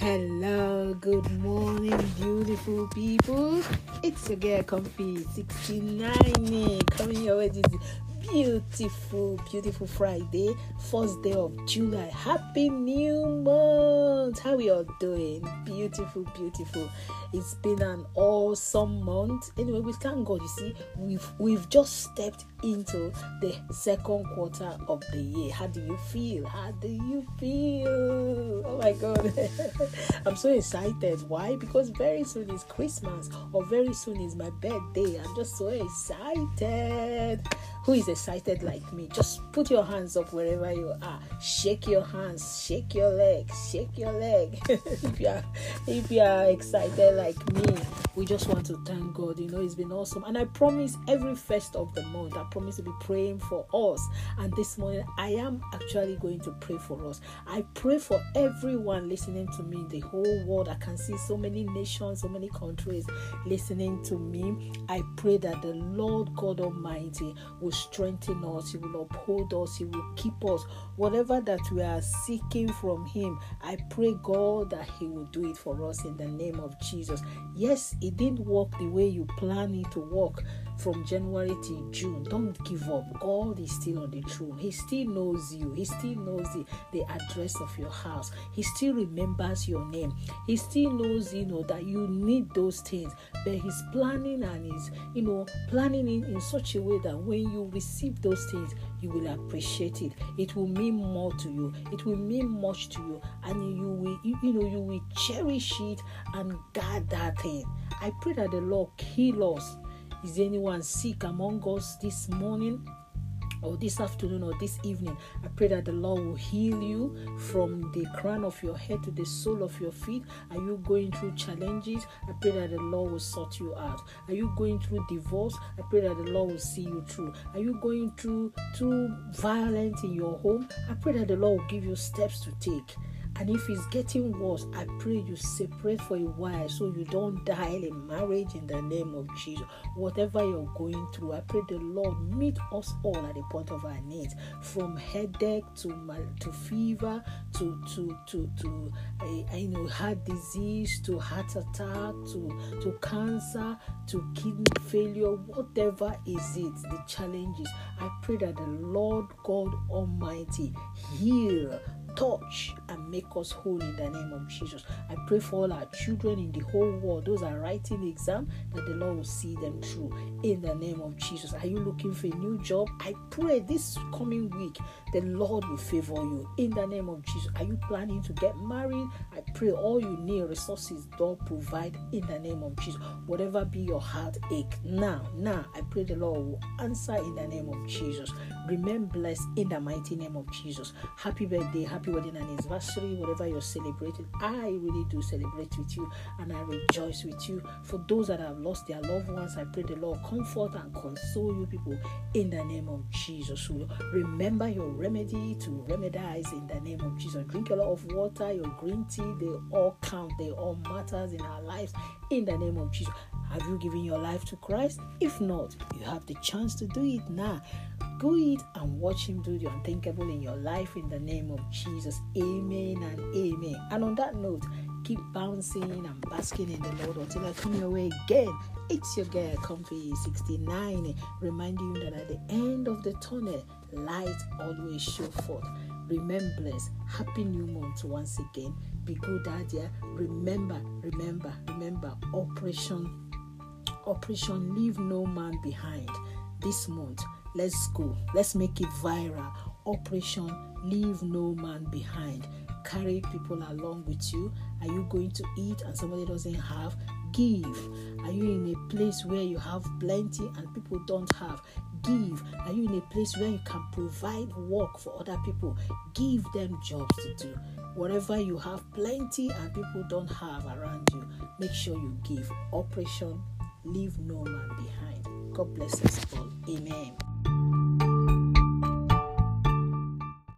Hello, good morning, beautiful people. It's your girl Comfy 69 eh, coming your way this beautiful, beautiful Friday, first day of July. Happy new month! How we all doing? Beautiful, beautiful. It's been an awesome month. Anyway, we thank God. You see, we've we've just stepped into the second quarter of the year. How do you feel? How do you feel? Oh my God, I'm so excited. Why? Because very soon is Christmas, or very soon is my birthday. I'm just so excited who is excited like me. Just put your hands up wherever you are. Shake your hands shake your leg shake your leg. If you are if you are excited like me we just want to thank god. You know it's been awesome. And i promise every first of the month i promise to be praying for us. And this morning i am actually going to pray for us. I pray for everyone listening to me in the whole world. I can see so many nations so many countries listening to me. I pray that the lord god almighty will will strengthen us, He will uphold us, He will keep us. Whatever that we are seeking from Him, I pray, God, that He will do it for us in the name of Jesus. Yes, it didn't work the way you planned it to work from January to June. Don't give up. God is still on the throne. He still knows you. He still knows the, the address of your house. He still remembers your name. He still knows, you know, that you need those things. But He's planning and He's, you know, planning it in such a way that when you receive those things, you will appreciate it. It will mean more to you. It will mean much to you, and you will, you, you know, you will cherish it and guard that thing. I pray that the Lord kill us is anyone sick among us this morning? or this afternoon or this evening, I pray that the Lord will heal you from the crown of your head to the sole of your feet. Are you going through challenges? I pray that the Lord will sort you out. Are you going through divorce? I pray that the Lord will see you through. Are you going through through violence in your home? I pray that the Lord will give you steps to take. And if it's getting worse, I pray you separate for a while so you don't die in marriage in the name of Jesus. Whatever you're going through, I pray the Lord meet us all at the point of our needs, from headache to to fever to to to to uh, you know heart disease to heart attack to to cancer to kidney failure, whatever is it, the challenges. I pray that the Lord God Almighty heal touch and make us whole in the name of Jesus. I pray for all our children in the whole world, those are writing the exam, that the Lord will see them through in the name of Jesus. Are you looking for a new job? I pray this coming week the Lord will favor you in the name of Jesus. Are you planning to get married? I pray all you need resources, God provide in the name of Jesus. Whatever be your heartache now, now I pray the Lord will answer in the name of Jesus. Remain blessed in the mighty name of Jesus. Happy birthday, happy wedding anniversary, whatever you're celebrating. I really do celebrate with you and I rejoice with you. For those that have lost their loved ones, I pray the Lord comfort and console you people in the name of Jesus. Remember your remedy to remedize in the name of Jesus. Drink a lot of water, your green tea, they all count, they all matters in our lives in the name of Jesus. Have you given your life to Christ? If not, you have the chance to do it now. Go it and watch Him do the unthinkable in your life in the name of Jesus. Amen and amen. And on that note, keep bouncing and basking in the Lord until I come your way again. It's your girl, Comfy 69, reminding you that at the end of the tunnel, light always show forth. Blessed. Happy new month once again. Be good, Adia. Remember, remember, remember, Operation Operation Leave No Man Behind this month. Let's go. Let's make it viral. Operation Leave No Man Behind. Carry people along with you. Are you going to eat and somebody doesn't have? Give. Are you in a place where you have plenty and people don't have? Give. Are you in a place where you can provide work for other people? Give them jobs to do. Whatever you have plenty and people don't have around you, make sure you give. Operation leave no man behind. God bless us all. Amen.